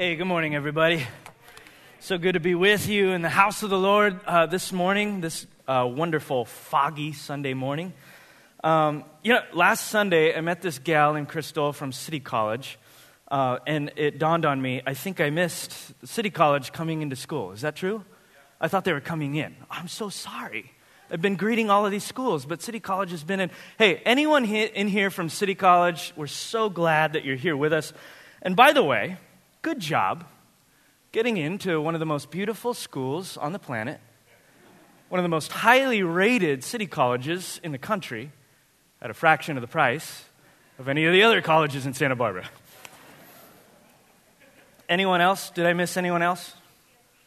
Hey, good morning, everybody. So good to be with you in the house of the Lord uh, this morning, this uh, wonderful, foggy Sunday morning. Um, you know, last Sunday I met this gal in Crystal from City College, uh, and it dawned on me I think I missed City College coming into school. Is that true? I thought they were coming in. I'm so sorry. I've been greeting all of these schools, but City College has been in. Hey, anyone in here from City College, we're so glad that you're here with us. And by the way, good job getting into one of the most beautiful schools on the planet, one of the most highly rated city colleges in the country, at a fraction of the price of any of the other colleges in Santa Barbara. Anyone else? Did I miss anyone else?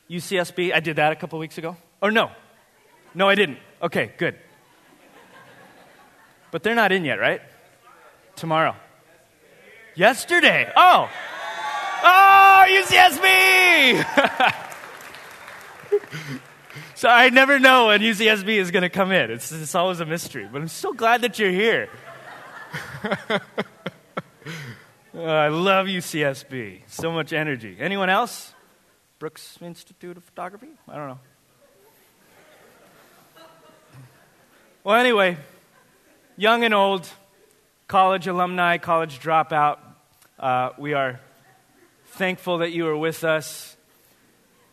UCSB? I did that a couple weeks ago. Or no? No, I didn't. Okay, good. But they're not in yet, right? Tomorrow. Yesterday. Oh. Oh, UCSB! so I never know when UCSB is going to come in. It's, it's always a mystery. But I'm so glad that you're here. oh, I love UCSB. So much energy. Anyone else? Brooks Institute of Photography? I don't know. Well, anyway, young and old, college alumni, college dropout, uh, we are thankful that you are with us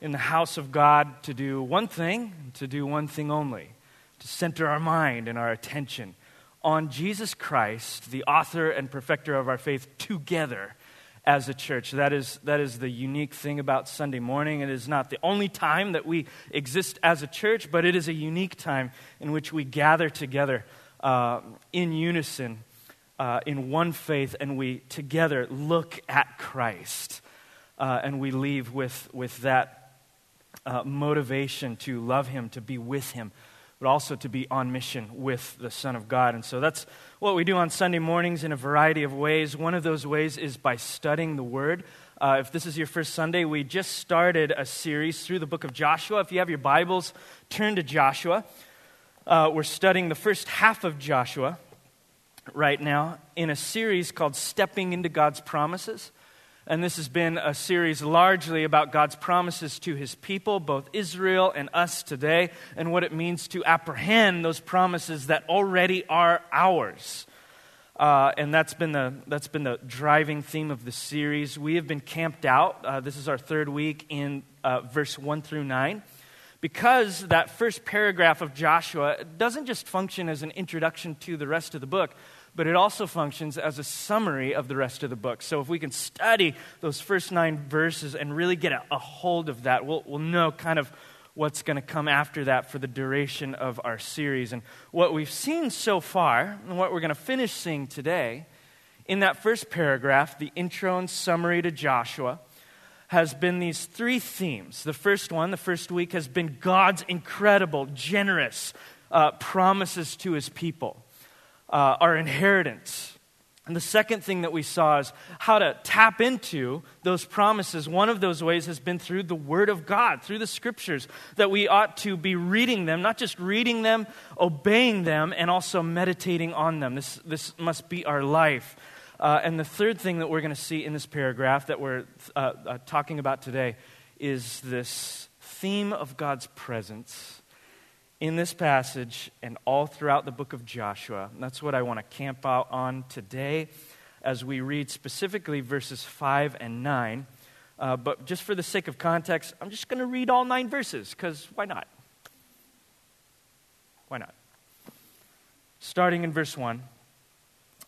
in the house of God to do one thing, to do one thing only, to center our mind and our attention on Jesus Christ, the author and perfecter of our faith, together as a church. That is, that is the unique thing about Sunday morning. It is not the only time that we exist as a church, but it is a unique time in which we gather together uh, in unison, uh, in one faith, and we together look at Christ uh, and we leave with, with that uh, motivation to love Him, to be with Him, but also to be on mission with the Son of God. And so that's what we do on Sunday mornings in a variety of ways. One of those ways is by studying the Word. Uh, if this is your first Sunday, we just started a series through the book of Joshua. If you have your Bibles, turn to Joshua. Uh, we're studying the first half of Joshua right now in a series called Stepping into God's Promises. And this has been a series largely about God's promises to his people, both Israel and us today, and what it means to apprehend those promises that already are ours. Uh, and that's been, the, that's been the driving theme of the series. We have been camped out. Uh, this is our third week in uh, verse 1 through 9. Because that first paragraph of Joshua doesn't just function as an introduction to the rest of the book, but it also functions as a summary of the rest of the book. So if we can study those first nine verses and really get a, a hold of that, we'll, we'll know kind of what's going to come after that for the duration of our series. And what we've seen so far, and what we're going to finish seeing today, in that first paragraph, the intro and summary to Joshua, has been these three themes. The first one, the first week, has been God's incredible, generous uh, promises to his people uh, our inheritance. And the second thing that we saw is how to tap into those promises. One of those ways has been through the Word of God, through the Scriptures, that we ought to be reading them, not just reading them, obeying them, and also meditating on them. This, this must be our life. Uh, and the third thing that we're going to see in this paragraph that we're uh, uh, talking about today is this theme of God's presence in this passage and all throughout the book of Joshua. And that's what I want to camp out on today as we read specifically verses 5 and 9. Uh, but just for the sake of context, I'm just going to read all nine verses because why not? Why not? Starting in verse 1.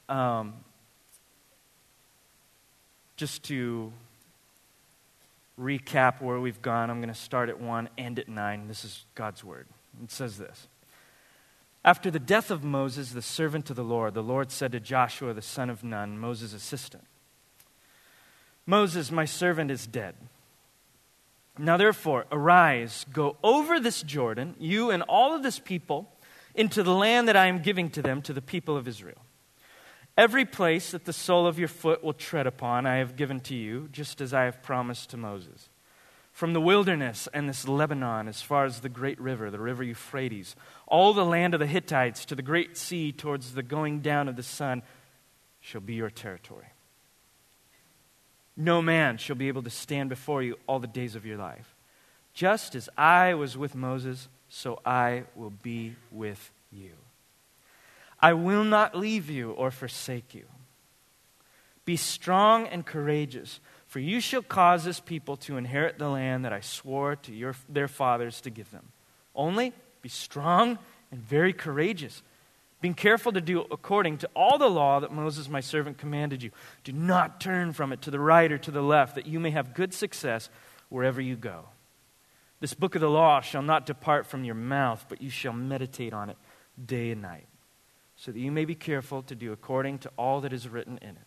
Um, just to recap where we've gone, I'm going to start at 1, end at 9. This is God's word. It says this After the death of Moses, the servant of the Lord, the Lord said to Joshua, the son of Nun, Moses' assistant, Moses, my servant, is dead. Now therefore, arise, go over this Jordan, you and all of this people, into the land that I am giving to them, to the people of Israel. Every place that the sole of your foot will tread upon, I have given to you, just as I have promised to Moses from the wilderness and this Lebanon as far as the great river, the river Euphrates, all the land of the Hittites to the great sea towards the going down of the sun shall be your territory. no man shall be able to stand before you all the days of your life. Just as I was with Moses, so I will be with you. I will not leave you or forsake you. Be strong and courageous, for you shall cause this people to inherit the land that I swore to your, their fathers to give them. Only be strong and very courageous, being careful to do according to all the law that Moses my servant commanded you. Do not turn from it to the right or to the left, that you may have good success wherever you go. This book of the law shall not depart from your mouth, but you shall meditate on it day and night, so that you may be careful to do according to all that is written in it.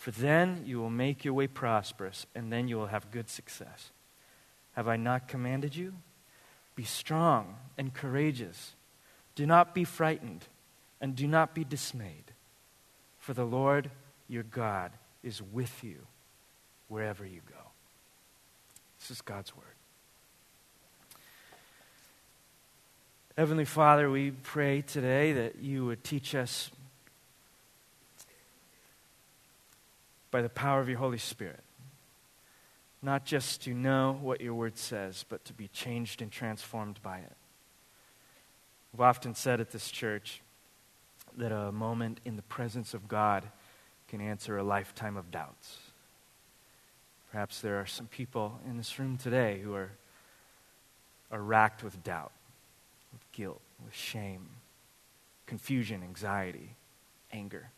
For then you will make your way prosperous, and then you will have good success. Have I not commanded you? Be strong and courageous. Do not be frightened, and do not be dismayed. For the Lord your God is with you wherever you go. This is God's word. Heavenly Father, we pray today that you would teach us by the power of your Holy Spirit. Not just to know what your word says, but to be changed and transformed by it. We've often said at this church that a moment in the presence of God can answer a lifetime of doubts. Perhaps there are some people in this room today who are, are racked with doubt, with guilt, with shame, confusion, anxiety, anger.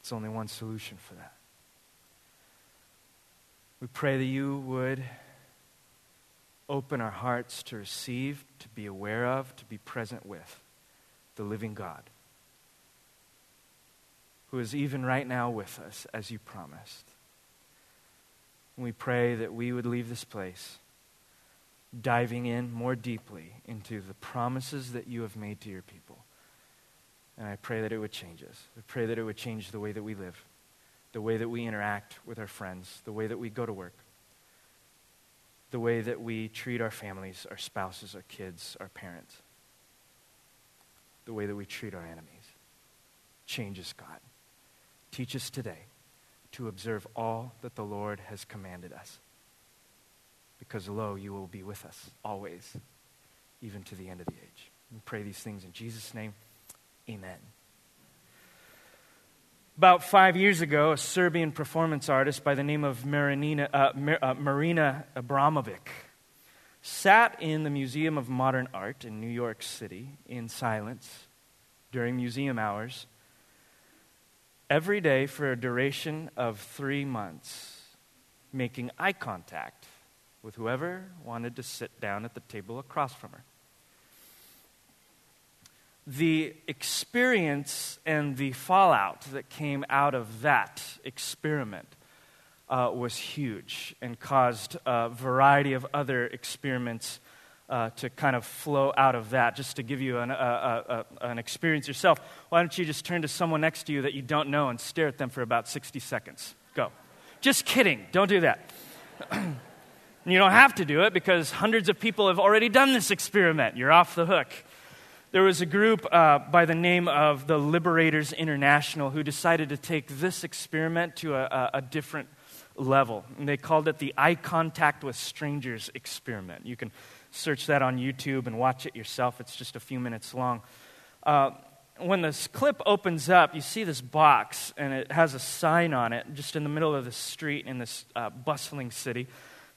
It's only one solution for that. We pray that you would open our hearts to receive, to be aware of, to be present with the living God, who is even right now with us, as you promised. And we pray that we would leave this place diving in more deeply into the promises that you have made to your people. And I pray that it would change us. I pray that it would change the way that we live, the way that we interact with our friends, the way that we go to work, the way that we treat our families, our spouses, our kids, our parents, the way that we treat our enemies. Change us, God. Teach us today to observe all that the Lord has commanded us. Because, lo, you will be with us always, even to the end of the age. We pray these things in Jesus' name. Amen. About five years ago, a Serbian performance artist by the name of uh, Mar- uh, Marina Abramovic sat in the Museum of Modern Art in New York City in silence during museum hours every day for a duration of three months, making eye contact with whoever wanted to sit down at the table across from her the experience and the fallout that came out of that experiment uh, was huge and caused a variety of other experiments uh, to kind of flow out of that. Just to give you an, uh, an experience yourself, why don't you just turn to someone next to you that you don't know and stare at them for about 60 seconds? Go. Just kidding. Don't do that. you don't have to do it because hundreds of people have already done this experiment. You're off the hook. There was a group uh, by the name of the Liberators International who decided to take this experiment to a, a, different level. And they called it the Eye Contact with Strangers experiment. You can search that on YouTube and watch it yourself, it's just a few minutes long. Uh, when this clip opens up, you see this box, and it has a sign on it just in the middle of the street in this uh, bustling city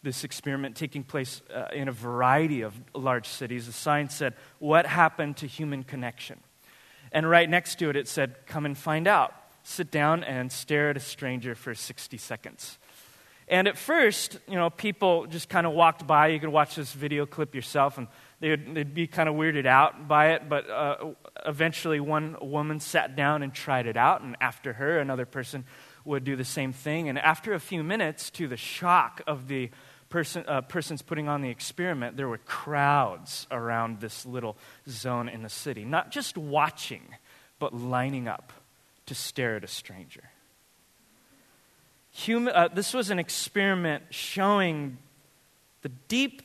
this experiment taking place uh, in a variety of large cities. The sign said, What happened to human connection? And right next to it, it said, Come and find out. Sit down and stare at a stranger for 60 seconds. And at first, you know, people just kind of walked by. You could watch this video clip yourself, and they'd, they'd be kind of weirded out by it. But uh, eventually, one woman sat down and tried it out, and after her, another person would do the same thing. And after a few minutes, to the shock of the person, uh, persons putting on the experiment, there were crowds around this little zone in the city, not just watching, but lining up to stare at a stranger. Human, uh, this was an experiment showing the deep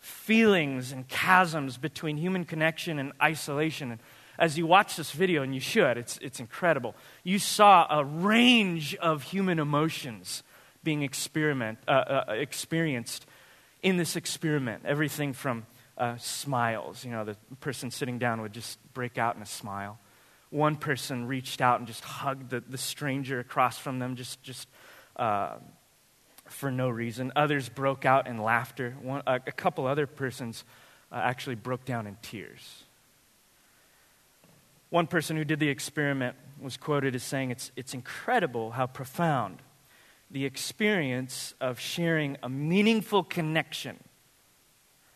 feelings and chasms between human connection and isolation, and as you watch this video, and you should, it's, it's incredible, you saw a range of human emotions being experiment, uh, uh, experienced in this experiment. Everything from uh, smiles, you know, the person sitting down would just break out in a smile. One person reached out and just hugged the, the stranger across from them, just, just uh, for no reason. Others broke out in laughter. One, a couple other persons uh, actually broke down in tears. One person who did the experiment was quoted as saying, It's, it's incredible how profound the experience of sharing a meaningful connection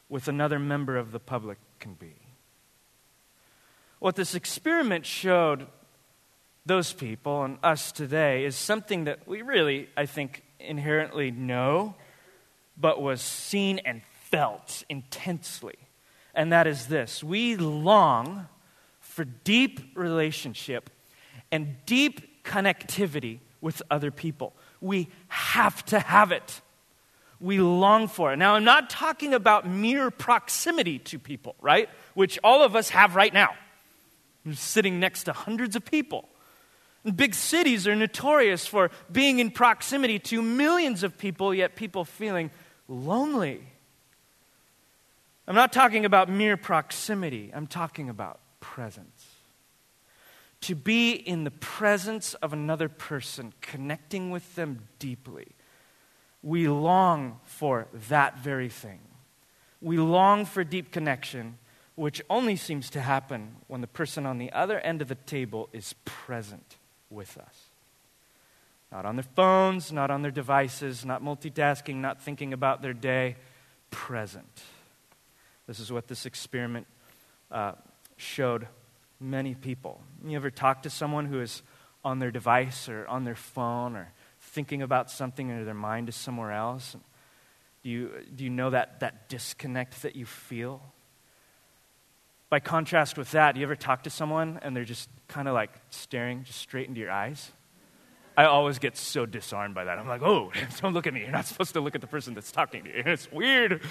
with another member of the public can be. What this experiment showed those people and us today is something that we really, I think, inherently know, but was seen and felt intensely. And that is this we long for deep relationship and deep connectivity with other people. We have to have it. We long for it. Now, I'm not talking about mere proximity to people, right? Which all of us have right now. We're sitting next to hundreds of people. Big cities are notorious for being in proximity to millions of people, yet people feeling lonely. I'm not talking about mere proximity, I'm talking about presence. To be in the presence of another person, connecting with them deeply. We long for that very thing. We long for deep connection, which only seems to happen when the person on the other end of the table is present with us. Not on their phones, not on their devices, not multitasking, not thinking about their day, present. This is what this experiment uh, showed many people. You ever talk to someone who is on their device or on their phone or thinking about something and their mind is somewhere else? Do you, do you know that, that disconnect that you feel? By contrast with that, do you ever talk to someone and they're just kind of like staring just straight into your eyes? I always get so disarmed by that. I'm like, oh, don't look at me. You're not supposed to look at the person that's talking to you. It's weird.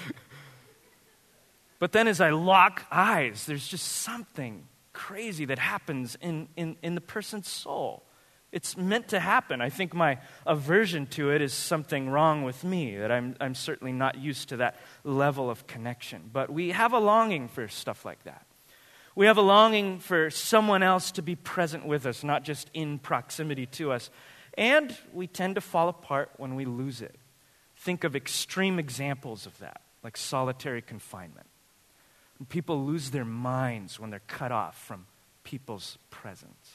But then as I lock eyes, there's just something crazy that happens in, in, in the person's soul. It's meant to happen. I think my aversion to it is something wrong with me, that I'm, I'm certainly not used to that level of connection. But we have a longing for stuff like that. We have a longing for someone else to be present with us, not just in proximity to us. And we tend to fall apart when we lose it. Think of extreme examples of that, like solitary confinement. People lose their minds when they're cut off from people's presence.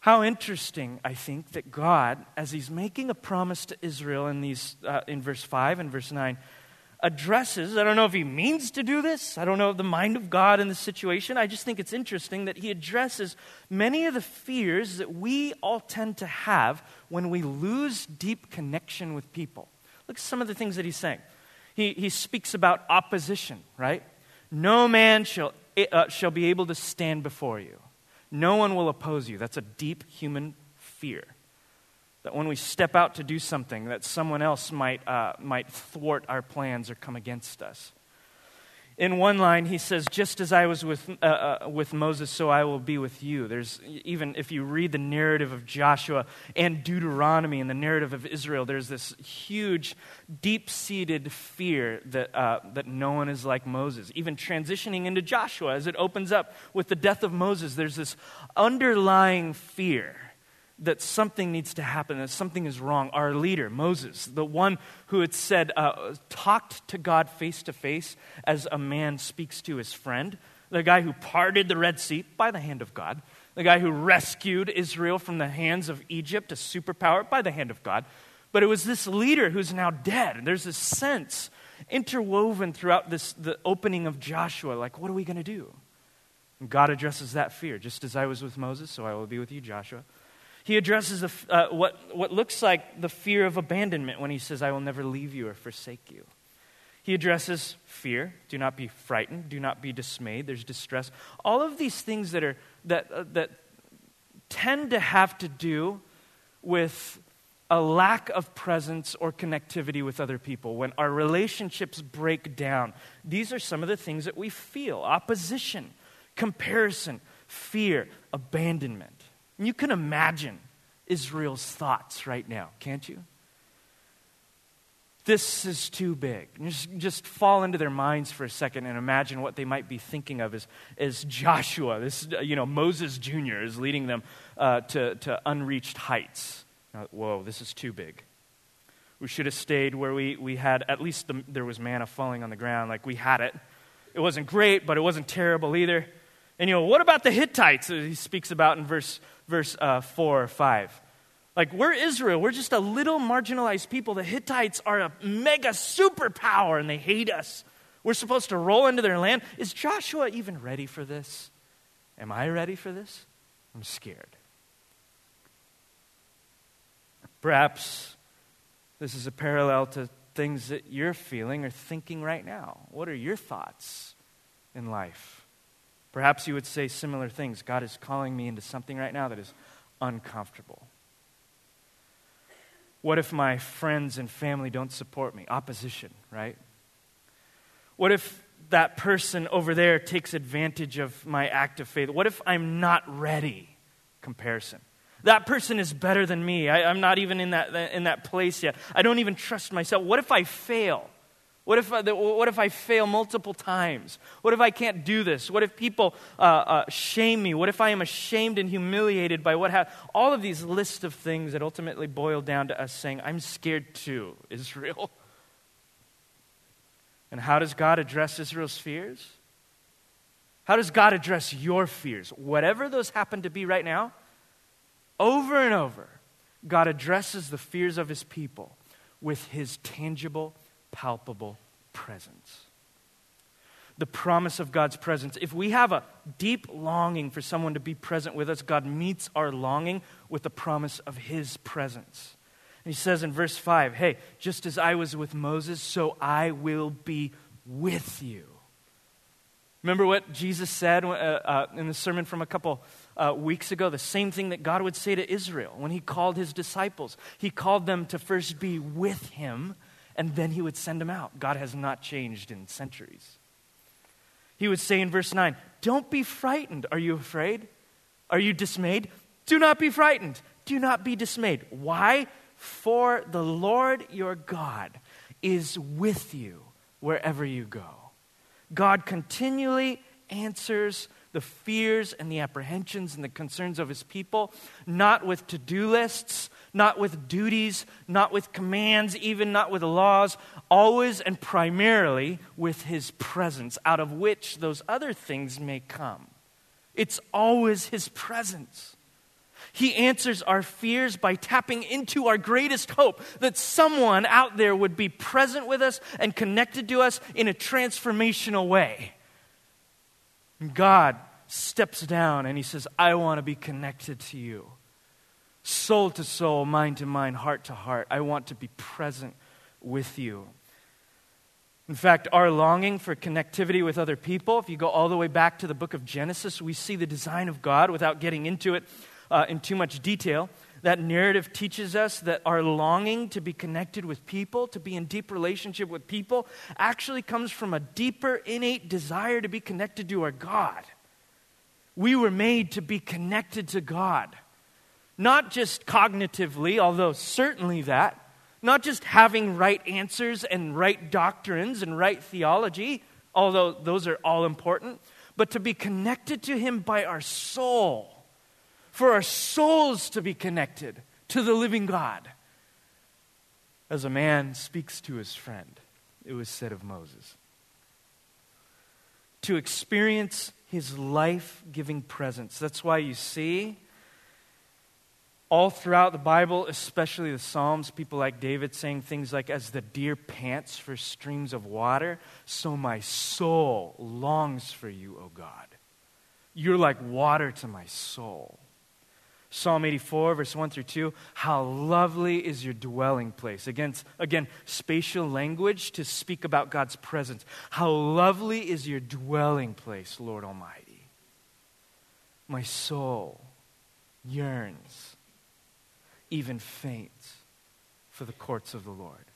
How interesting, I think, that God, as He's making a promise to Israel in, these, uh, in verse 5 and verse 9, addresses, I don't know if He means to do this, I don't know the mind of God in this situation. I just think it's interesting that He addresses many of the fears that we all tend to have when we lose deep connection with people. Look at some of the things that He's saying he, he speaks about opposition, right? No man shall, uh, shall be able to stand before you. No one will oppose you. That's a deep human fear. That when we step out to do something, that someone else might, uh, might thwart our plans or come against us. In one line, he says, Just as I was with, uh, uh, with Moses, so I will be with you. There's even, if you read the narrative of Joshua and Deuteronomy and the narrative of Israel, there's this huge, deep seated fear that, uh, that no one is like Moses. Even transitioning into Joshua, as it opens up with the death of Moses, there's this underlying fear that something needs to happen, that something is wrong. Our leader, Moses, the one who had said, uh, talked to God face to face as a man speaks to his friend, the guy who parted the Red Sea by the hand of God, the guy who rescued Israel from the hands of Egypt, a superpower, by the hand of God. But it was this leader who's now dead. And there's this sense interwoven throughout this, the opening of Joshua like, what are we going to do? And God addresses that fear. Just as I was with Moses, so I will be with you, Joshua. He addresses uh, what, what looks like the fear of abandonment when he says, I will never leave you or forsake you. He addresses fear. Do not be frightened. Do not be dismayed. There's distress. All of these things that, are, that, uh, that tend to have to do with a lack of presence or connectivity with other people, when our relationships break down. These are some of the things that we feel opposition, comparison, fear, abandonment. And you can imagine Israel's thoughts right now, can't you? This is too big. Just, just fall into their minds for a second and imagine what they might be thinking of as, as Joshua, this, you know, Moses Jr. is leading them uh, to, to unreached heights. Now, whoa, this is too big. We should have stayed where we, we had, at least the, there was manna falling on the ground, like we had it. It wasn't great, but it wasn't terrible either. And you know, what about the Hittites? He speaks about in verse, verse uh, 4 or 5. Like, we're Israel. We're just a little marginalized people. The Hittites are a mega superpower and they hate us. We're supposed to roll into their land. Is Joshua even ready for this? Am I ready for this? I'm scared. Perhaps this is a parallel to things that you're feeling or thinking right now. What are your thoughts in life? Perhaps you would say similar things. God is calling me into something right now that is uncomfortable. What if my friends and family don't support me? Opposition, right? What if that person over there takes advantage of my act of faith? What if I'm not ready? Comparison. That person is better than me. I, am not even in that, in that place yet. I don't even trust myself. What if I fail? What if, I, what if I fail multiple times? What if I can't do this? What if people uh, uh, shame me? What if I am ashamed and humiliated by what happened? All of these lists of things that ultimately boil down to us saying, I'm scared too, Israel. And how does God address Israel's fears? How does God address your fears? Whatever those happen to be right now, over and over, God addresses the fears of his people with his tangible palpable presence. The promise of God's presence. If we have a deep longing for someone to be present with us, God meets our longing with the promise of His presence. And He says in verse 5 Hey, just as I was with Moses, so I will be with you. Remember what Jesus said uh, uh, in the sermon from a couple uh, weeks ago? The same thing that God would say to Israel when He called His disciples. He called them to first be with Him and then he would send them out. God has not changed in centuries. He would say in verse 9, Don't be frightened. Are you afraid? Are you dismayed? Do not be frightened. Do not be dismayed. Why? For the Lord your God is with you wherever you go. God continually answers the fears and the apprehensions and the concerns of his people, not with to do lists, not with duties, not with commands, even not with laws, always and primarily with his presence, out of which those other things may come. It's always his presence. He answers our fears by tapping into our greatest hope that someone out there would be present with us and connected to us in a transformational way. God steps down and he says, I want to be connected to you soul to soul, mind to mind, heart to heart. I want to be present with you. In fact, our longing for connectivity with other people, if you go all the way back to the book of Genesis, we see the design of God without getting into it uh, in too much detail. That narrative teaches us that our longing to be connected with people, to be in deep relationship with people, actually comes from a deeper, innate desire to be connected to our God. We were made to be connected to God. Not just cognitively, although certainly that, not just having right answers and right doctrines and right theology, although those are all important, but to be connected to Him by our soul, for our souls to be connected to the living God. As a man speaks to his friend, it was said of Moses. To experience his life giving presence. That's why you see all throughout the Bible, especially the Psalms, people like David saying things like, As the deer pants for streams of water, so my soul longs for you, O God. You're like water to my soul. Psalm 84, verse 1 through 2, how lovely is your dwelling place. Again, again, spatial language to speak about God's presence. How lovely is your dwelling place, Lord Almighty. My soul yearns even faint for the courts of the Lord.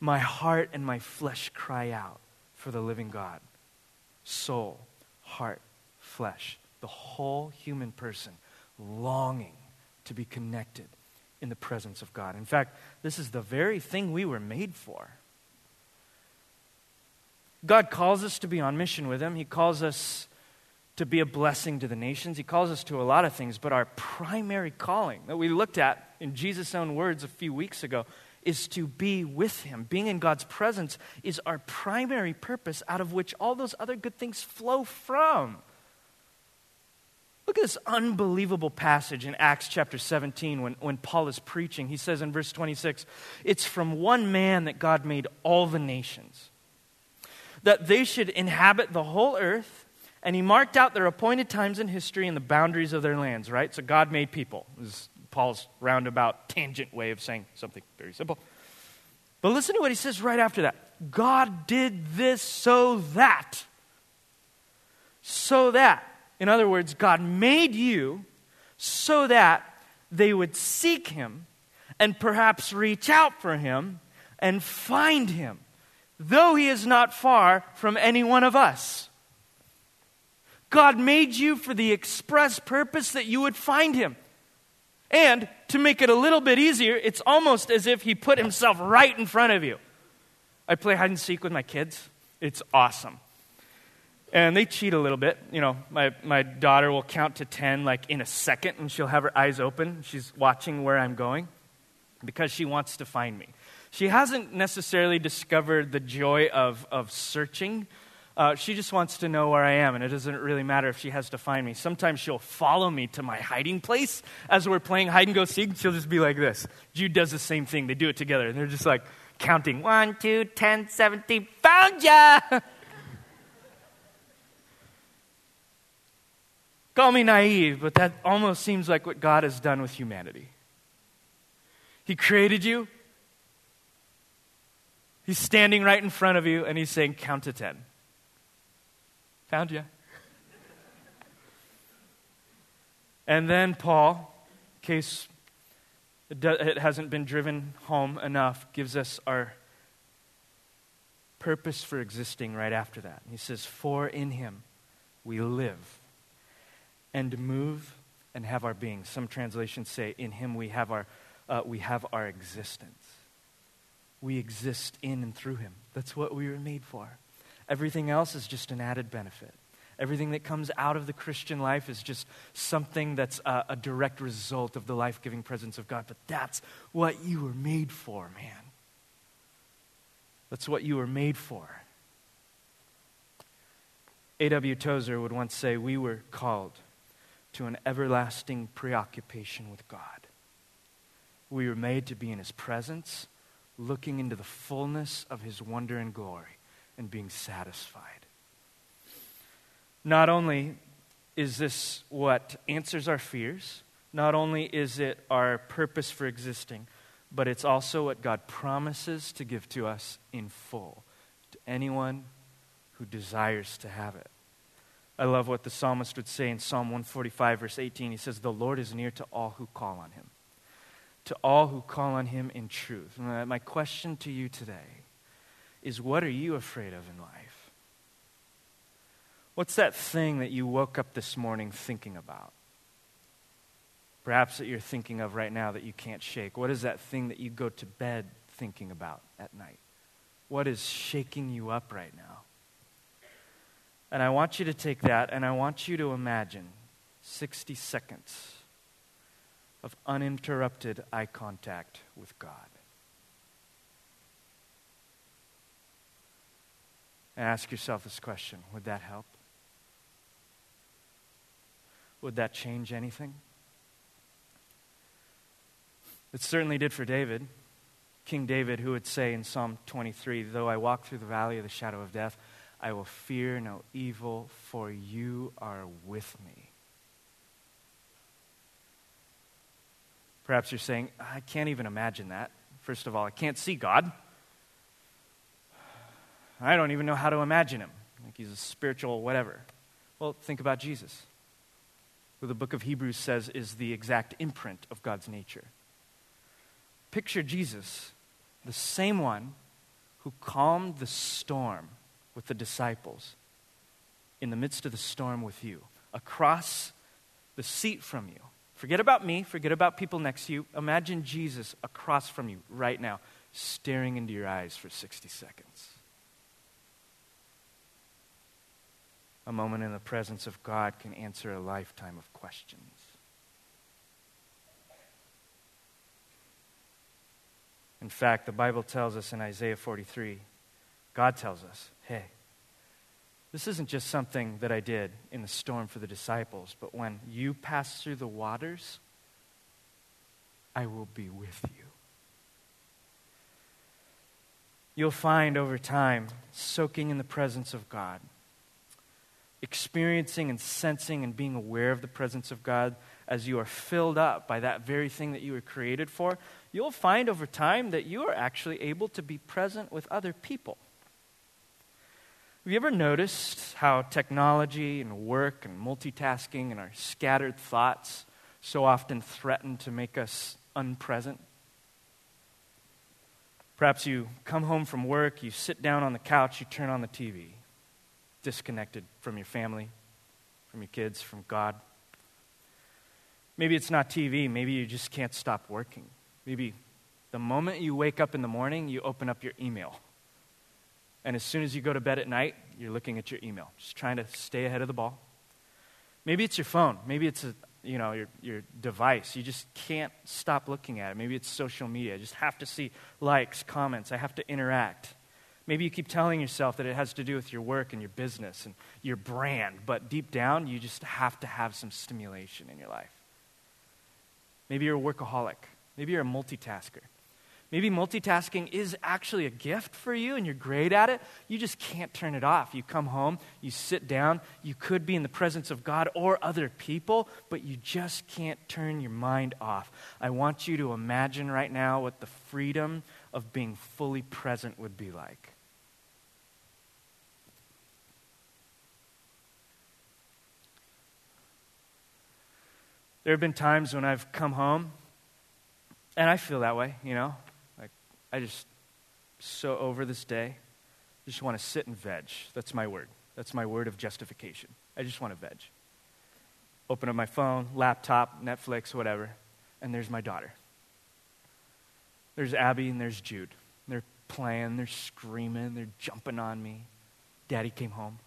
My heart and my flesh cry out for the living God. Soul, heart, flesh, the whole human person longing to be connected in the presence of God. In fact, this is the very thing we were made for. God calls us to be on mission with Him. He calls us to be a blessing to the nations. He calls us to a lot of things, but our primary calling that we looked at in Jesus' own words a few weeks ago is to be with Him. Being in God's presence is our primary purpose, out of which all those other good things flow from. Look at this unbelievable passage in Acts chapter 17 when, when Paul is preaching. He says in verse 26 It's from one man that God made all the nations, that they should inhabit the whole earth. And he marked out their appointed times in history and the boundaries of their lands, right? So God made people. Is Paul's roundabout tangent way of saying something very simple. But listen to what he says right after that God did this so that. So that in other words, God made you so that they would seek Him and perhaps reach out for Him and find Him, though He is not far from any one of us. God made you for the express purpose that you would find Him. And to make it a little bit easier, it's almost as if He put Himself right in front of you. I play hide and seek with my kids. It's awesome. And they cheat a little bit. You know, my, my daughter will count to 10 like in a second and she'll have her eyes open. She's watching where I'm going because she wants to find me. She hasn't necessarily discovered the joy of, of searching. Uh, she just wants to know where I am, and it doesn't really matter if she has to find me. Sometimes she'll follow me to my hiding place as we're playing hide and go seek. She'll just be like this. Jude does the same thing. They do it together, and they're just like counting one, two, ten, seventeen. Found ya! Call me naive, but that almost seems like what God has done with humanity. He created you, He's standing right in front of you, and He's saying, Count to 10. Found you. and then Paul, in case it hasn't been driven home enough, gives us our purpose for existing right after that. He says, For in Him we live and move and have our being. Some translations say, in him we have our, uh, we have our existence. We exist in and through him. That's what we were made for. Everything else is just an added benefit. Everything that comes out of the Christian life is just something that's a, a direct result of the life giving presence of God. But that's what you were made for, man. That's what you were made for. A.W. Tozer would once say, We were called to an everlasting preoccupation with God. We were made to be in His presence, looking into the fullness of His wonder and glory, and being satisfied. Not only is this what answers our fears, not only is it our purpose for existing, but it's also what God promises to give to us in full to anyone who desires to have it. I love what the psalmist would say in Psalm 145, verse 18. He says, The Lord is near to all who call on him, to all who call on him in truth. My question to you today is what are you afraid of in life? What's that thing that you woke up this morning thinking about? Perhaps that you're thinking of right now that you can't shake. What is that thing that you go to bed thinking about at night? What is shaking you up right now? And I want you to take that and I want you to imagine 60 seconds of uninterrupted eye contact with God. And ask yourself this question Would that help? Would that change anything? It certainly did for David. King David, who would say in Psalm 23, Though I walk through the valley of the shadow of death, I will fear no evil, for you are with me. Perhaps you're saying, I can't even imagine that. First of all, I can't see God. I don't even know how to imagine him. Like he's a spiritual whatever. Well, think about Jesus, who the book of Hebrews says is the exact imprint of God's nature. Picture Jesus, the same one who calmed the storm with the disciples in the midst of the storm with you. across the seat from you. Forget about me, forget about people next to you. Imagine Jesus across from you right now, staring into your eyes for 60 seconds. A moment in the presence of God can answer a lifetime of questions. In fact, the Bible tells us in Isaiah 43, God tells us, hey, this isn't just something that I did in the storm for the disciples, but when you pass through the waters, I will be with you. You'll find over time, soaking in the presence of God, experiencing and sensing and being aware of the presence of God as you are filled up by that very thing that you were created for, you'll find over time that you are actually able to be present with other people. Have you ever noticed how technology and work and multitasking and our scattered thoughts so often threaten to make us unpresent? Perhaps you come home from work, you sit down on the couch, you turn on the TV, disconnected from your family, from your kids, from God. Maybe it's not TV, maybe you just can't stop working. Maybe the moment you wake up in the morning, you open up your email and as soon as you go to bed at night, you're looking at your email, just trying to stay ahead of the ball. Maybe it's your phone. Maybe it's a, you know, your, your device. You just can't stop looking at it. Maybe it's social media. I just have to see likes, comments. I have to interact. Maybe you keep telling yourself that it has to do with your work and your business and your brand, but deep down, you just have to have some stimulation in your life. Maybe you're a workaholic. Maybe you're a multitasker. Maybe multitasking is actually a gift for you and you're great at it. You just can't turn it off. You come home, you sit down, you could be in the presence of God or other people, but you just can't turn your mind off. I want you to imagine right now what the freedom of being fully present would be like. There have been times when I've come home, and I feel that way, you know. Like, I just so over this day. Just want to sit and veg. That's my word. That's my word of justification. I just want to veg. Open up my phone, laptop, Netflix, whatever, and there's my daughter. There's Abby and there's Jude. They're playing, they're screaming, they're jumping on me. Daddy came home.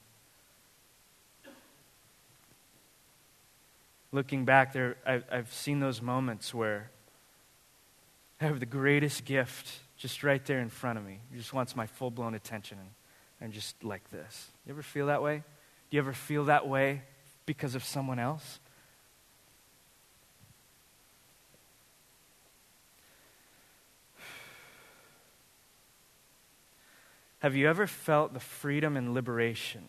Looking back, there, I've, I've seen those moments where I have the greatest gift just right there in front of me. He just wants my full blown attention and, and just like this. You ever feel that way? Do you ever feel that way because of someone else? Have you ever felt the freedom and liberation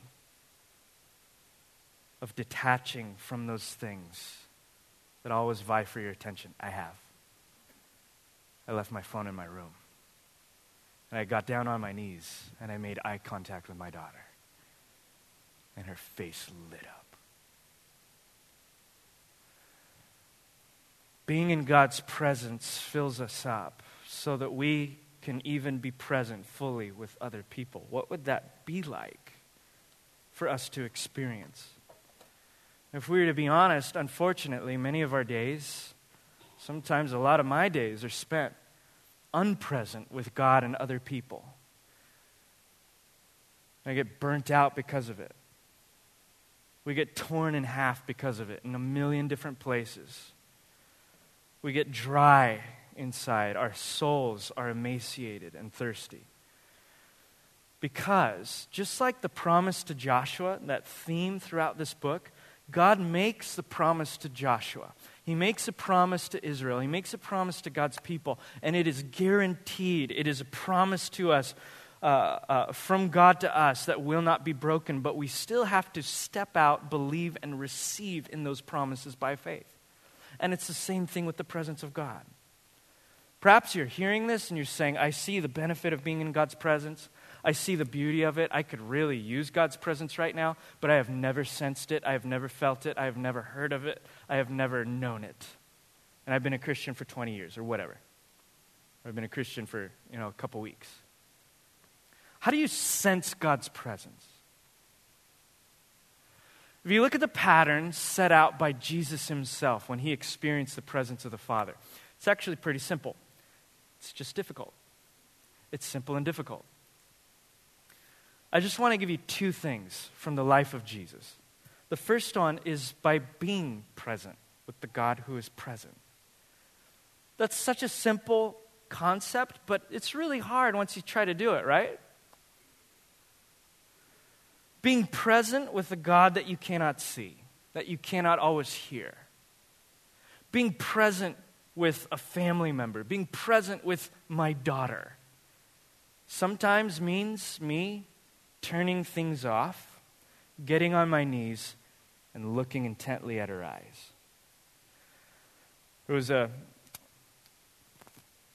of detaching from those things that always vie for your attention? I have. I left my phone in my room. And I got down on my knees and I made eye contact with my daughter. And her face lit up. Being in God's presence fills us up so that we can even be present fully with other people. What would that be like for us to experience? If we were to be honest, unfortunately, many of our days, sometimes a lot of my days, are spent unpresent with God and other people. I get burnt out because of it. We get torn in half because of it in a million different places. We get dry inside. Our souls are emaciated and thirsty. Because, just like the promise to Joshua, that theme throughout this book, God makes the promise to Joshua. He makes a promise to Israel. He makes a promise to God's people, and it is guaranteed. It is a promise to us uh, uh, from God to us that will not be broken, but we still have to step out, believe, and receive in those promises by faith. And it's the same thing with the presence of God. Perhaps you're hearing this and you're saying, I see the benefit of being in God's presence. I see the beauty of it. I could really use God's presence right now, but I have never sensed it. I have never felt it. I have never heard of it. I have never known it. And I've been a Christian for 20 years or whatever. Or I've been a Christian for, you know, a couple weeks. How do you sense God's presence? If you look at the pattern set out by Jesus himself when he experienced the presence of the Father, it's actually pretty simple. It's just difficult. It's simple and difficult. I just want to give you two things from the life of Jesus. The first one is by being present with the God who is present. That's such a simple concept, but it's really hard once you try to do it, right? Being present with a God that you cannot see, that you cannot always hear. Being present with a family member, being present with my daughter. Sometimes means me turning things off, getting on my knees, and looking intently at her eyes. There was a,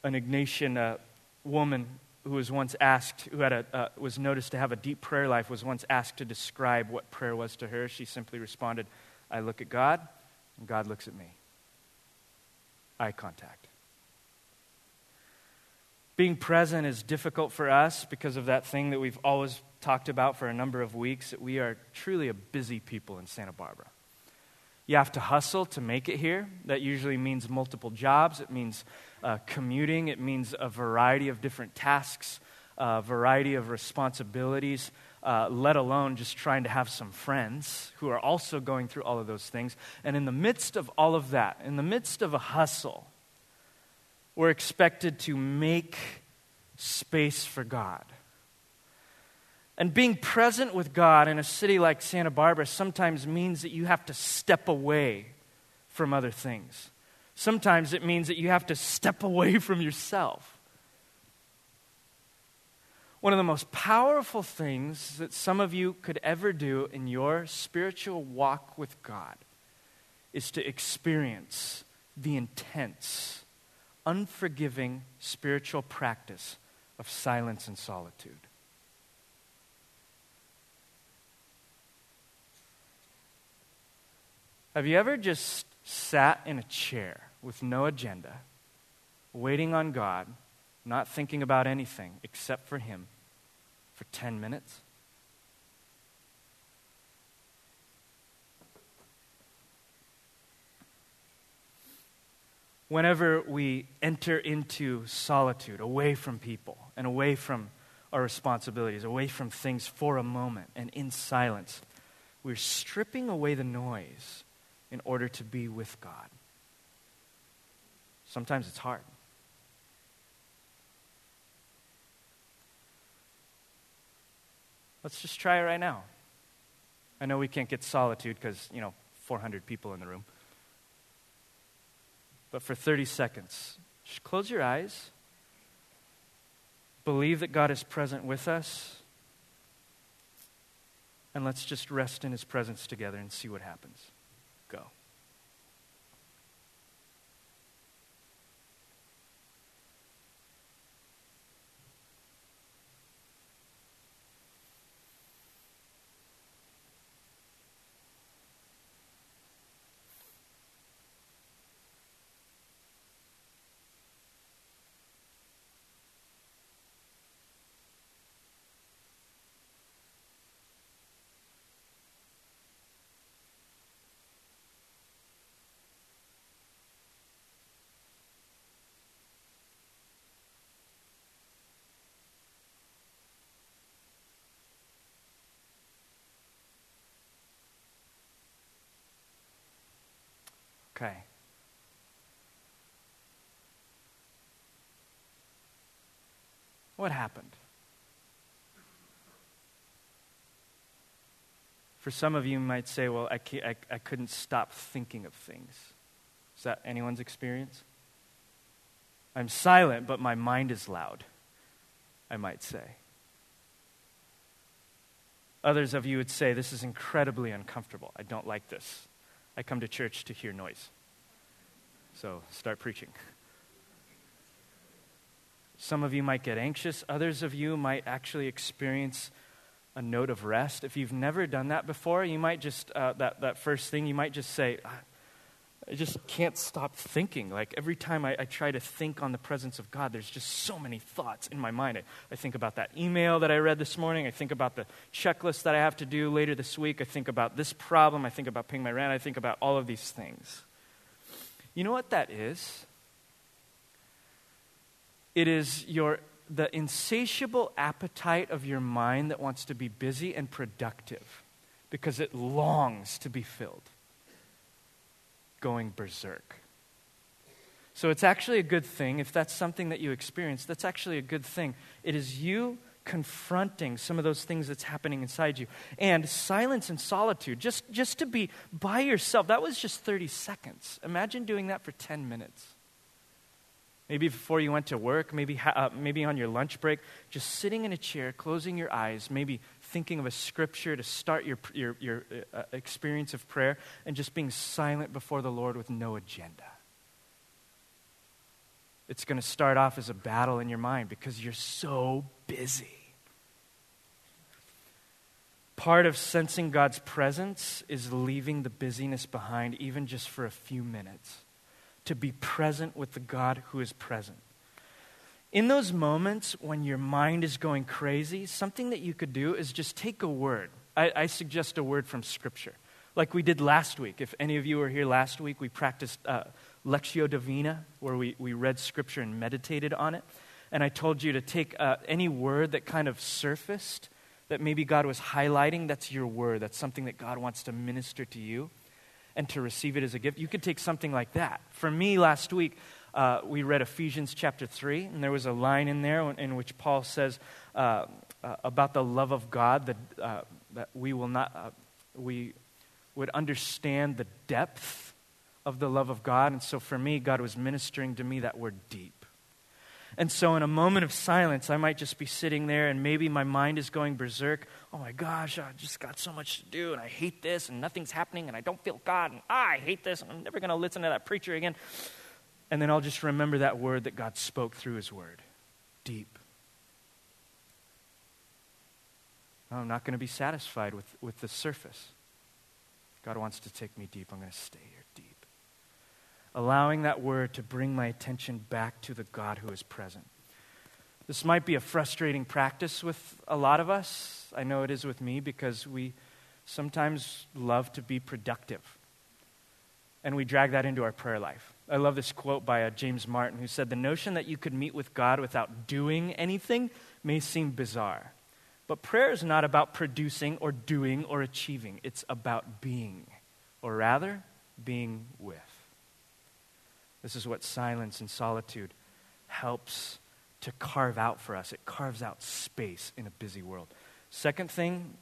an Ignatian uh, woman who was once asked, who had a, uh, was noticed to have a deep prayer life, was once asked to describe what prayer was to her. She simply responded, I look at God, and God looks at me. Eye contact. Being present is difficult for us because of that thing that we've always talked about for a number of weeks that we are truly a busy people in Santa Barbara. You have to hustle to make it here. That usually means multiple jobs, it means uh, commuting, it means a variety of different tasks, a variety of responsibilities, uh, let alone just trying to have some friends who are also going through all of those things. And in the midst of all of that, in the midst of a hustle, we're expected to make space for God. And being present with God in a city like Santa Barbara sometimes means that you have to step away from other things. Sometimes it means that you have to step away from yourself. One of the most powerful things that some of you could ever do in your spiritual walk with God is to experience the intense, unforgiving spiritual practice of silence and solitude. Have you ever just sat in a chair with no agenda, waiting on God, not thinking about anything except for Him for 10 minutes? Whenever we enter into solitude, away from people and away from our responsibilities, away from things for a moment and in silence, we're stripping away the noise in order to be with God. Sometimes it's hard. Let's just try it right now. I know we can't get solitude because, you know, 400 people in the room. But for 30 seconds, just close your eyes. Believe that God is present with us. And let's just rest in his presence together and see what happens go. Okay. What happened? For some of you might say, well, I, I, I couldn't stop thinking of things. Is that anyone's experience? I'm silent, but my mind is loud, I might say. Others of you would say, This is incredibly uncomfortable. I don't like this. I come to church to hear noise. So start preaching. Some of you might get anxious, others of you might actually experience a note of rest. If you've never done that before, you might just, uh, that, that first thing, you might just say, I just can't stop thinking. Like every time I, I, try to think on the presence of God, there's just so many thoughts in my mind. I, I, think about that email that I read this morning. I think about the checklist that I have to do later this week. I think about this problem. I think about paying my rent. I think about all of these things. You know what that is? It is your, the insatiable appetite of your mind that wants to be busy and productive because it longs to be filled going berserk. So it's actually a good thing. If that's something that you experience, that's actually a good thing. It is you confronting some of those things that's happening inside you. And silence and solitude, just, just to be by yourself, that was just 30 seconds. Imagine doing that for 10 minutes. Maybe before you went to work, maybe, ha- uh, maybe on your lunch break, just sitting in a chair, closing your eyes, maybe thinking of a scripture to start your, your, your uh, experience of prayer, and just being silent before the Lord with no agenda. It's going to start off as a battle in your mind because you're so busy. Part of sensing God's presence is leaving the busyness behind, even just for a few minutes, to be present with the God who is present. In those moments when your mind is going crazy, something that you could do is just take a word. I, I, suggest a word from Scripture, like we did last week. If any of you were here last week, we practiced uh, Lectio Divina, where we, we read Scripture and meditated on it. And I told you to take uh, any word that kind of surfaced that maybe God was highlighting. That's your word. That's something that God wants to minister to you and to receive it as a gift. You could take something like that. For me, last week, uh, we read Ephesians chapter 3, and there was a line in there in which Paul says uh, uh, about the love of God that, uh, that we will not, uh, we would understand the depth of the love of God. And so for me, God was ministering to me that word deep. And so, in a moment of silence, I might just be sitting there and maybe my mind is going berserk. Oh my gosh, I just got so much to do and I hate this and nothing's happening and I don't feel God and ah, I hate this and I'm never going to listen to that preacher again. And then I'll just remember that word that God spoke through his word deep. I'm not going to be satisfied with, with the surface. God wants to take me deep. I'm going to stay here deep. Allowing that word to bring my attention back to the God who is present. This might be a frustrating practice with a lot of us. I know it is with me because we sometimes love to be productive. And we drag that into our prayer life. I love this quote by uh, James Martin, who said, The notion that you could meet with God without doing anything may seem bizarre. But prayer is not about producing or doing or achieving, it's about being, or rather, being with. This is what silence and solitude helps to carve out for us. It carves out space in a busy world. Second thing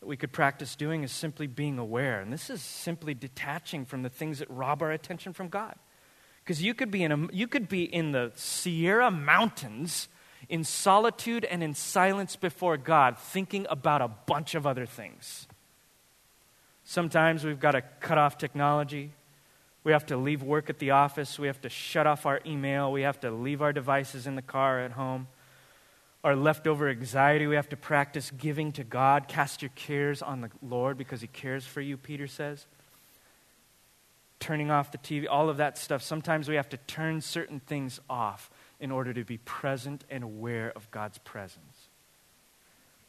that we could practice doing is simply being aware. And this is simply detaching from the things that rob our attention from God. Because you could be in you could be in the Sierra Mountains in solitude and in silence before God, thinking about a bunch of other things. Sometimes we've got to cut off technology. We have to leave work at the office. We have to shut off our email. We have to leave our devices in the car at home. Our leftover anxiety, we have to practice giving to God. Cast your cares on the Lord because He cares for you, Peter says turning off the TV, all of that stuff. Sometimes we have to turn certain things off in order to be present and aware of God's presence.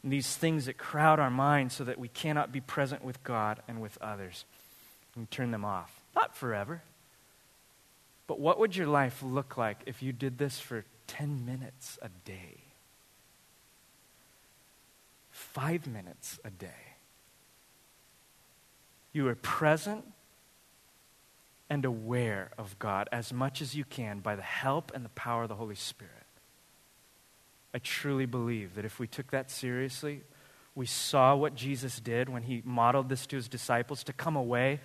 And these things that crowd our minds so that we cannot be present with God and with others. And turn them off. Not forever. But what would your life look like if you did this for 10 minutes a day? Five minutes a day. You are present and aware of God as much as you can by the help and the power of the Holy Spirit. I truly believe that if we took that seriously, we saw what Jesus did when he modeled this to his disciples to come away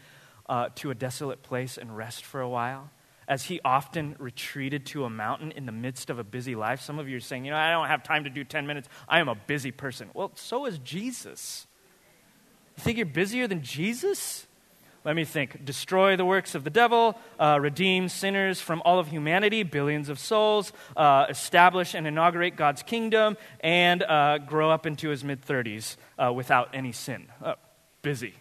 uh, to a desolate place and rest for a while. As he often retreated to a mountain in the midst of a busy life. Some of you are saying, you know, I don't have time to do 10 minutes. I am a busy person. Well, so is Jesus. You think you're busier than Jesus? Let me think. Destroy the works of the devil, uh, redeem sinners from all of humanity, billions of souls, uh, establish and inaugurate God's kingdom, and uh, grow up into his mid 30s uh, without any sin. Oh, busy.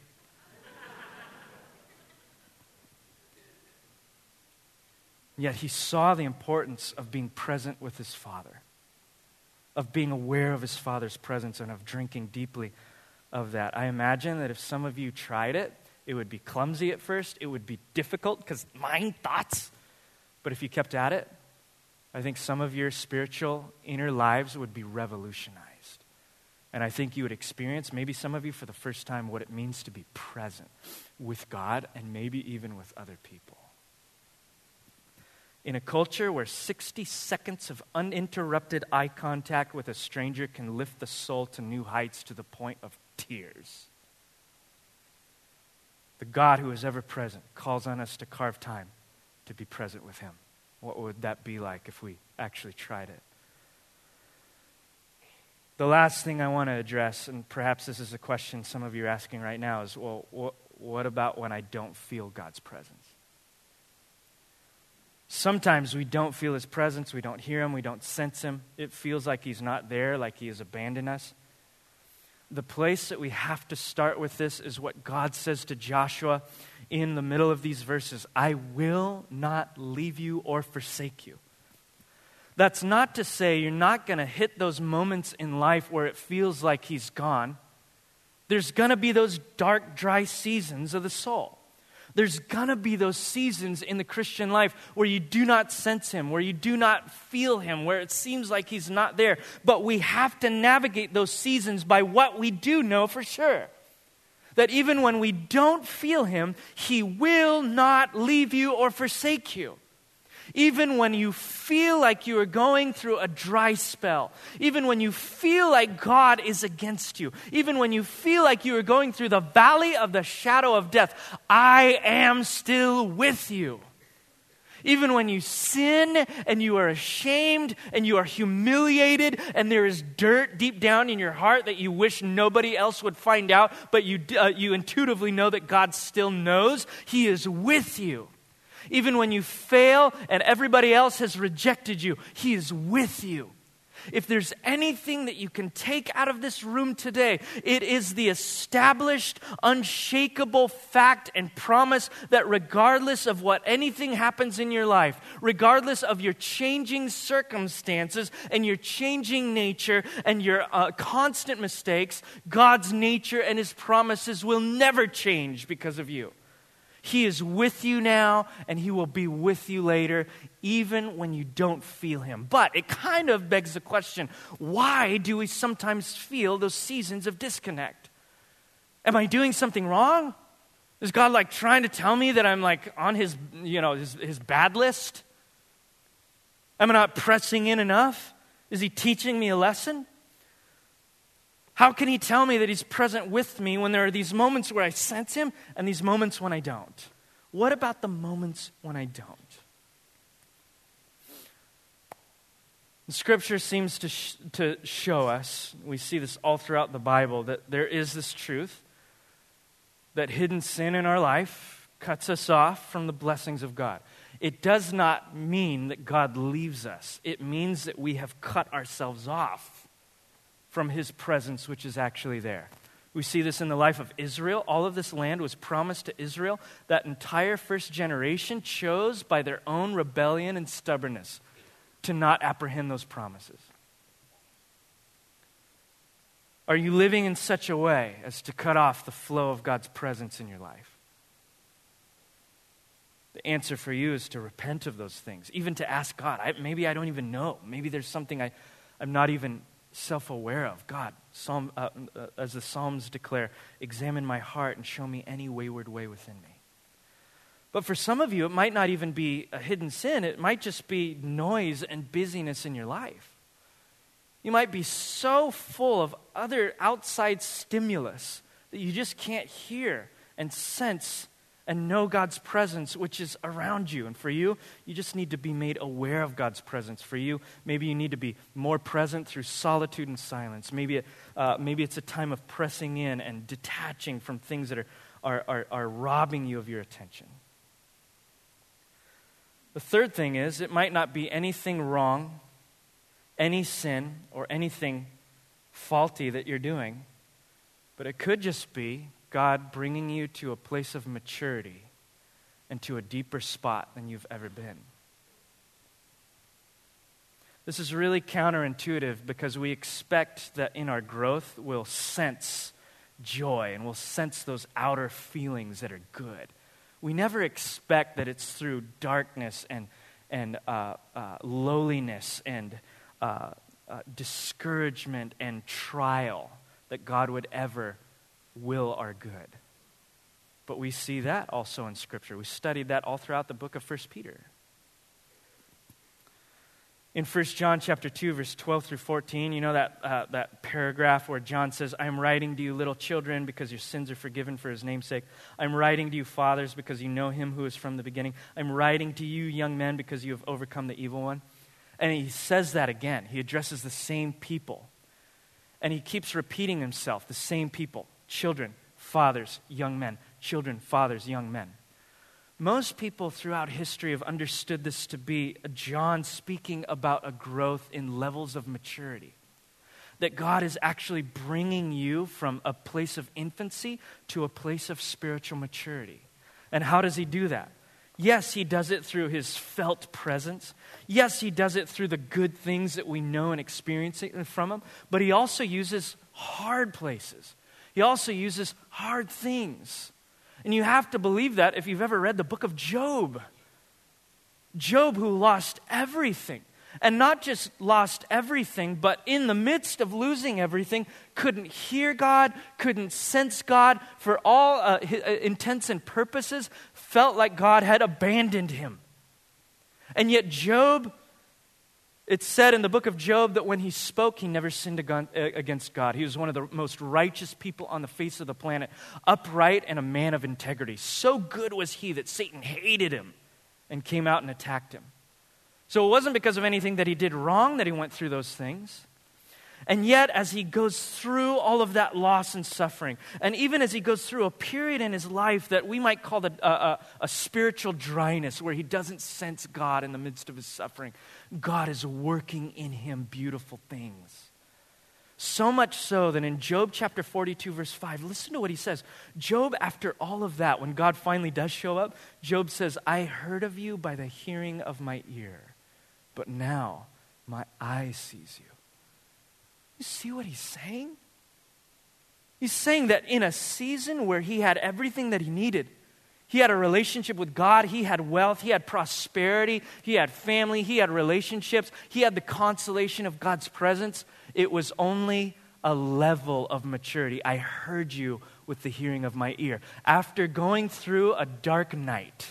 Yet he saw the importance of being present with his Father, of being aware of his Father's presence, and of drinking deeply of that. I imagine that if some of you tried it, it would be clumsy at first, it would be difficult because mind thoughts. But if you kept at it, I think some of your spiritual inner lives would be revolutionized. And I think you would experience, maybe some of you for the first time, what it means to be present with God and maybe even with other people. In a culture where 60 seconds of uninterrupted eye contact with a stranger can lift the soul to new heights to the point of tears, the God who is ever present calls on us to carve time to be present with Him. What would that be like if we actually tried it? The last thing I want to address, and perhaps this is a question some of you are asking right now, is well, what, what about when I don't feel God's presence? Sometimes we don't feel His presence, we don't hear Him, we don't sense Him. It feels like He's not there, like He has abandoned us. The place that we have to start with this is what God says to Joshua in the middle of these verses I will not leave you or forsake you. That's not to say you're not going to hit those moments in life where it feels like he's gone. There's going to be those dark, dry seasons of the soul. There's going to be those seasons in the Christian life where you do not sense Him, where you do not feel Him, where it seems like He's not there. But we have to navigate those seasons by what we do know for sure. That even when we don't feel Him, He will not leave you or forsake you. Even when you feel like you are going through a dry spell, even when you feel like God is against you, even when you feel like you are going through the valley of the shadow of death, I am still with you. Even when you sin and you are ashamed and you are humiliated and there is dirt deep down in your heart that you wish nobody else would find out, but you, uh, you intuitively know that God still knows, He is with you. Even when you fail and everybody else has rejected you, He is with you. If there's anything that you can take out of this room today, it is the established, unshakable fact and promise that regardless of what anything happens in your life, regardless of your changing circumstances and your changing nature and your uh, constant mistakes, God's nature and His promises will never change because of you. He is with you now, and He will be with you later, even when you don't feel Him. But it kind of begs the question why do we sometimes feel those seasons of disconnect? Am I doing something wrong? Is God like trying to tell me that I'm like on His, you know, His, his bad list? Am I not pressing in enough? Is He teaching me a lesson? How can he tell me that he's present with me when there are these moments where I sense him and these moments when I don't? What about the moments when I don't? The scripture seems to, sh- to show us, we see this all throughout the Bible, that there is this truth that hidden sin in our life cuts us off from the blessings of God. It does not mean that God leaves us, it means that we have cut ourselves off from his presence, which is actually there. We see this in the life of Israel. All of this land was promised to Israel. That entire first generation chose by their own rebellion and stubbornness to not apprehend those promises. Are you living in such a way as to cut off the flow of God's presence in your life? The answer for you is to repent of those things, even to ask God. I, maybe I don't even know. Maybe there's something I, I'm not even self aware of. God, Psalm, uh, uh, as the Psalms declare, examine my heart and show me any wayward way within me. But for some of you, it might not even be a hidden sin, it might just be noise and busyness in your life. You might be so full of other outside stimulus that you just can't hear and sense and know God's presence, which is around you. And for you, you just need to be made aware of God's presence. For you, maybe you need to be more present through solitude and silence. Maybe, it, uh, maybe it's a time of pressing in and detaching from things that are, are, are, are robbing you of your attention. The third thing is, it might not be anything wrong, any sin, or anything faulty that you're doing, but it could just be God bringing you to a place of maturity and to a deeper spot than you've ever been. This is really counterintuitive because we expect that in our growth we'll sense joy and we'll sense those outer feelings that are good. We never expect that it's through darkness and, and uh, uh, lowliness and uh, uh discouragement and trial that God would ever will our good. But we see that also in Scripture. We studied that all throughout the book of 1 Peter. In 1 John chapter 2, verse 12 through 14, you know that, uh, that paragraph where John says, I am writing to you, little children, because your sins are forgiven for his name's sake. I'm writing to you, fathers, because you know him who is from the beginning. I'm writing to you, young men, because you have overcome the evil one. And he says that again. He addresses the same people. And he keeps repeating himself, the same people children, fathers, young men, children, fathers, young men. Most people throughout history have understood this to be John speaking about a growth in levels of maturity. That God is actually bringing you from a place of infancy to a place of spiritual maturity. And how does he do that? Yes, he does it through his felt presence. Yes, he does it through the good things that we know and experience from him. But he also uses hard places. He also uses hard things. And you have to believe that if you've ever read the book of Job. Job, who lost everything, and not just lost everything, but in the midst of losing everything, couldn't hear God, couldn't sense God for all uh, his, uh, intents and purposes, felt like God had abandoned him. And yet, Job it's said in the book of Job that when he spoke, he never sinned uh, against God. He was one of the most righteous people on the face of the planet, upright and a man of integrity. So good was he that Satan hated him and came out and attacked him. So it wasn't because of anything that he did wrong that he went through those things. And yet, as he goes through all of that loss and suffering, and even as he goes through a period in his life that we might call a, a, uh, uh, a, spiritual dryness, where he doesn't sense God in the midst of his suffering, God is working in him beautiful things. So much so that in Job chapter 42, verse 5, listen to what he says. Job, after all of that, when God finally does show up, Job says, I heard of you by the hearing of my ear, but now my eye sees you. You see what he's saying? He's saying that in a season where he had everything that he needed, he had a relationship with God, he had wealth, he had prosperity, he had family, he had relationships, he had the consolation of God's presence. It was only a level of maturity. I heard you with the hearing of my ear. After going through a dark night,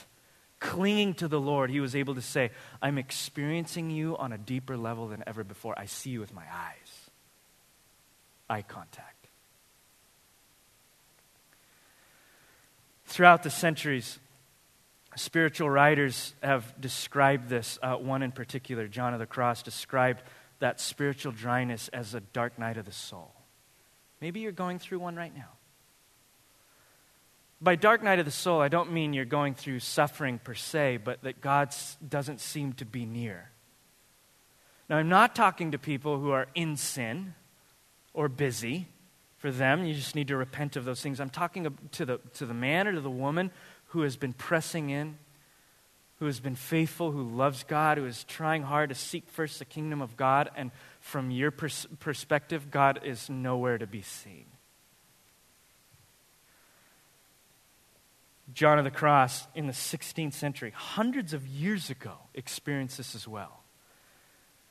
clinging to the Lord, he was able to say, I'm experiencing you on a deeper level than ever before. I see you with my eyes eye contact. Throughout the centuries, spiritual writers have described this. Uh, one in particular, John of the Cross, described that spiritual dryness as a dark night of the soul. Maybe you're going through one right now. By dark night of the soul, I don't mean you're going through suffering per se, but that God doesn't seem to be near. Now, I'm not talking to people who are in sin or busy. For them, you just need to repent of those things. I'm talking to the, to the man or to the woman who has been pressing in, who has been faithful, who loves God, who is trying hard to seek first the kingdom of God, and from your pers- perspective, God is nowhere to be seen. John of the Cross in the 16th century, hundreds of years ago, experienced this as well.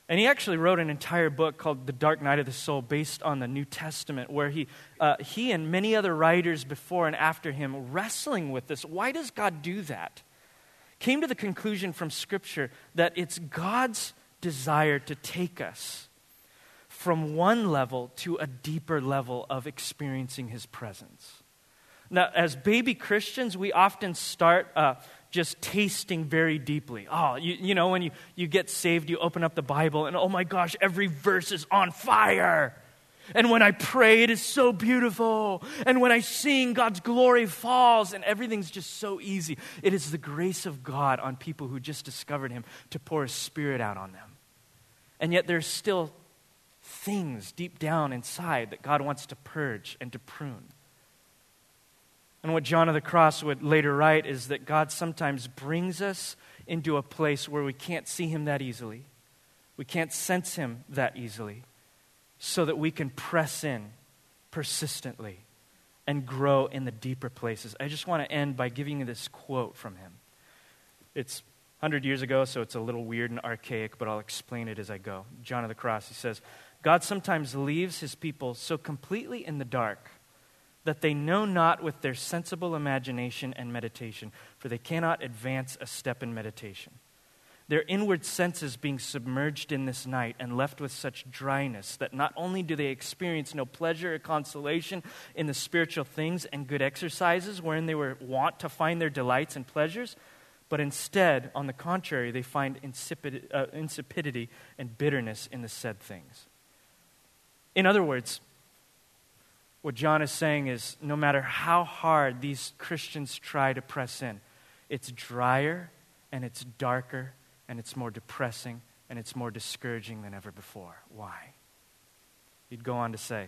And he actually wrote an entire book called The Dark Night of the Soul based on the New Testament, where he, uh, he and many other writers before and after him wrestling with this. Why does God do that? Came to the conclusion from Scripture that it's God's desire to take us from one level to a deeper level of experiencing his presence. Now, as baby Christians, we often start. Uh, just tasting very deeply. Oh, you, you know, when you, you get saved, you open up the Bible, and oh my gosh, every verse is on fire. And when I pray, it is so beautiful. And when I sing, God's glory falls, and everything's just so easy. It is the grace of God on people who just discovered Him to pour His Spirit out on them. And yet, there's still things deep down inside that God wants to purge and to prune. And what John of the Cross would later write is that God sometimes brings us into a place where we can't see him that easily. We can't sense Him that easily, so that we can press in persistently and grow in the deeper places. I just want to end by giving you this quote from him. It's 100 years ago, so it's a little weird and archaic, but I'll explain it as I go. John of the Cross, he says, God sometimes leaves his people so completely in the dark that they know not with their sensible imagination and meditation, for they cannot advance a step in meditation. Their inward senses being submerged in this night and left with such dryness that not only do they experience no pleasure or consolation in the spiritual things and good exercises wherein they were wont to find their delights and pleasures, but instead, on the contrary, they find insipid, uh, insipidity and bitterness in the said things. In other words, what John is saying is no matter how hard these Christians try to press in, it's drier and it's darker and it's more depressing and it's more discouraging than ever before. Why? He'd go on to say,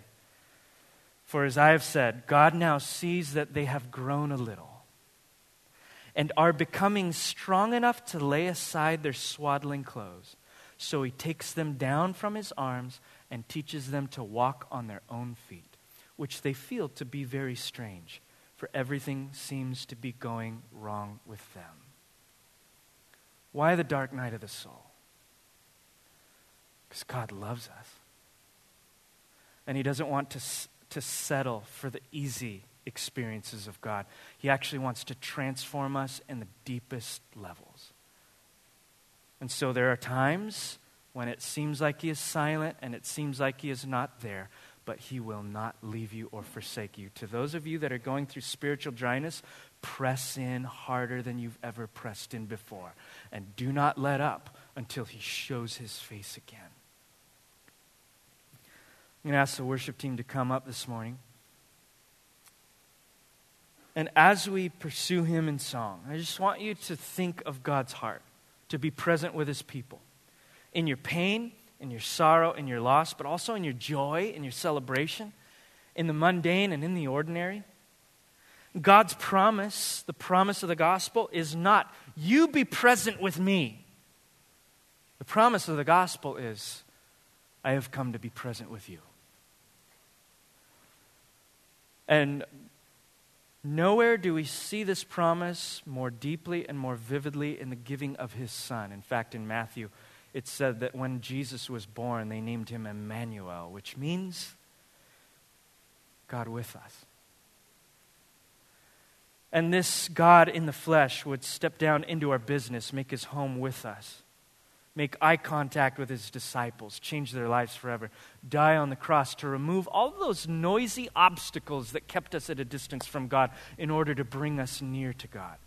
For as I have said, God now sees that they have grown a little and are becoming strong enough to lay aside their swaddling clothes. So he takes them down from his arms and teaches them to walk on their own feet, which they feel to be very strange, for everything seems to be going wrong with them. Why the dark night of the soul? Because God loves us. And He doesn't want to, to settle for the easy experiences of God. He actually wants to transform us in the deepest levels. And so there are times when it seems like He is silent and it seems like He is not there, but He will not leave you or forsake you. To those of you that are going through spiritual dryness, press in harder than you've ever pressed in before. And do not let up until He shows His face again. I'm going to ask the worship team to come up this morning. And as we pursue Him in song, I just want you to think of God's heart, to be present with His people. In your pain, in your sorrow, in your loss, but also in your joy, in your celebration, in the mundane and in the ordinary. God's promise, the promise of the gospel, is not, you be present with me. The promise of the gospel is, I have come to be present with you. And nowhere do we see this promise more deeply and more vividly in the giving of his son. In fact, in Matthew, it said that when Jesus was born, they named him Emmanuel, which means God with us. And this God in the flesh would step down into our business, make his home with us, make eye contact with his disciples, change their lives forever, die on the cross to remove all those noisy obstacles that kept us at a distance from God in order to bring us near to God.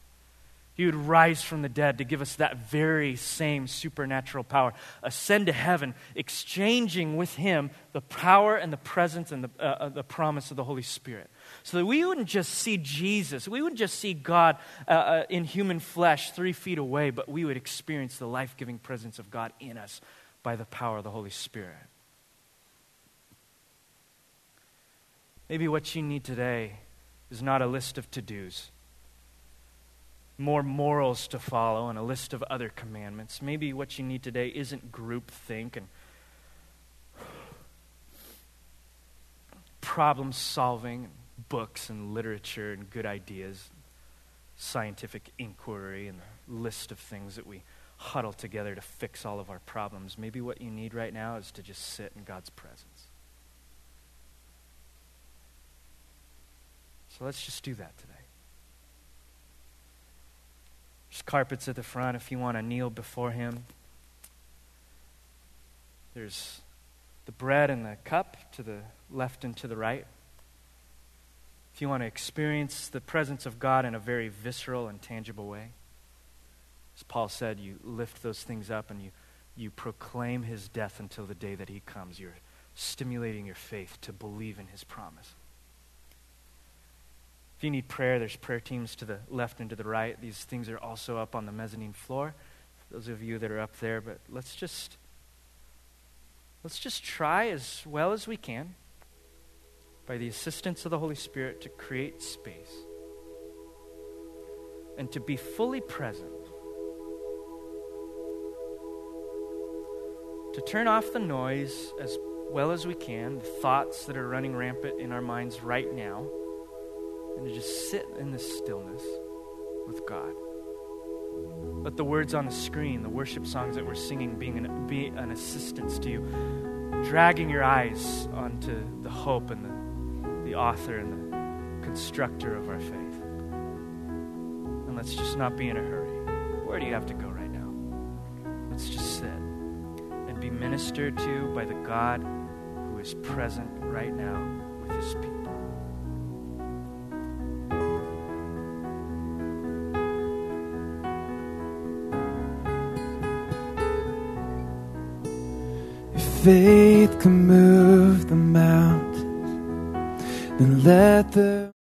He would rise from the dead to give us that very same supernatural power, ascend to heaven, exchanging with Him the power and the presence and the, uh, uh, the promise of the Holy Spirit. So that we wouldn't just see Jesus, we wouldn't just see God uh, uh, in human flesh three feet away, but we would experience the life giving presence of God in us by the power of the Holy Spirit. Maybe what you need today is not a list of to dos more morals to follow and a list of other commandments. Maybe what you need today isn't group think and problem solving, books and literature and good ideas, scientific inquiry and the list of things that we huddle together to fix all of our problems. Maybe what you need right now is to just sit in God's presence. So let's just do that today. There's carpets at the front if you want to kneel before Him. There's the bread and the cup to the left and to the right. If you want to experience the presence of God in a very visceral and tangible way, as Paul said, you lift those things up and you, you proclaim His death until the day that He comes. You're stimulating your faith to believe in His promise. If you need prayer, there's prayer teams to the left and to the right. These things are also up on the mezzanine floor. Those of you that are up there, but let's just let's just try as well as we can by the assistance of the Holy Spirit to create space and to be fully present to turn off the noise as well as we can, the thoughts that are running rampant in our minds right now, and to just sit in this stillness with God. Let the words on the screen, the worship songs that we're singing, being an, be an assistance to you, dragging your eyes onto the hope and the, the author and the constructor of our faith. And let's just not be in a hurry. Where do you have to go right now? Let's just sit and be ministered to by the God who is present right now with his people. Faith can move the mountains, then let the